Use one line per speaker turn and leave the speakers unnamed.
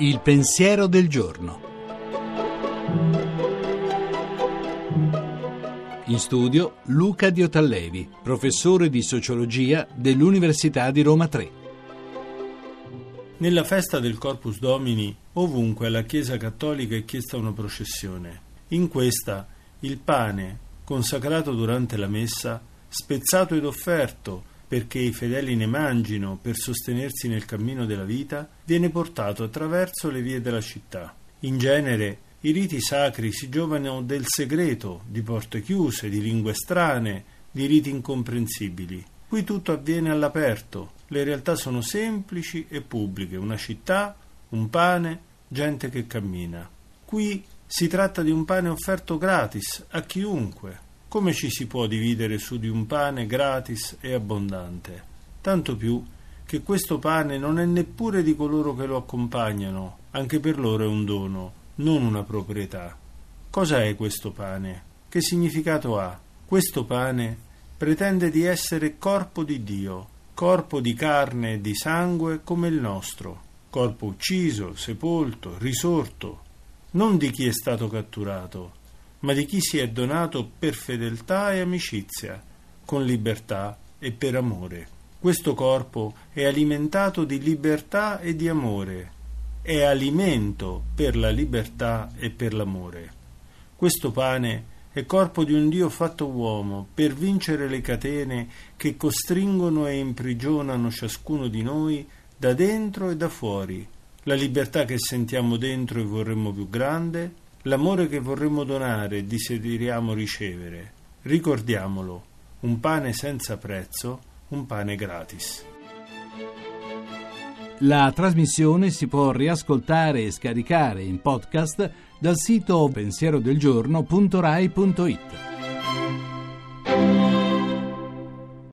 Il pensiero del giorno. In studio Luca Diotallevi, professore di sociologia dell'Università di Roma 3.
Nella festa del Corpus Domini, ovunque alla Chiesa Cattolica è chiesta una processione. In questa, il pane, consacrato durante la messa, spezzato ed offerto perché i fedeli ne mangino per sostenersi nel cammino della vita, viene portato attraverso le vie della città. In genere, i riti sacri si giovano del segreto, di porte chiuse, di lingue strane, di riti incomprensibili. Qui tutto avviene all'aperto, le realtà sono semplici e pubbliche, una città, un pane, gente che cammina. Qui si tratta di un pane offerto gratis a chiunque. Come ci si può dividere su di un pane gratis e abbondante? Tanto più che questo pane non è neppure di coloro che lo accompagnano, anche per loro è un dono, non una proprietà. Cosa è questo pane? Che significato ha? Questo pane pretende di essere corpo di Dio, corpo di carne e di sangue come il nostro, corpo ucciso, sepolto, risorto, non di chi è stato catturato, ma di chi si è donato per fedeltà e amicizia, con libertà e per amore. Questo corpo è alimentato di libertà e di amore, è alimento per la libertà e per l'amore. Questo pane è corpo di un Dio fatto uomo per vincere le catene che costringono e imprigionano ciascuno di noi da dentro e da fuori, la libertà che sentiamo dentro e vorremmo più grande, l'amore che vorremmo donare e desideriamo ricevere. Ricordiamolo, un pane senza prezzo, un pane gratis.
La trasmissione si può riascoltare e scaricare in podcast dal sito pensierodelgiorno.rai.it.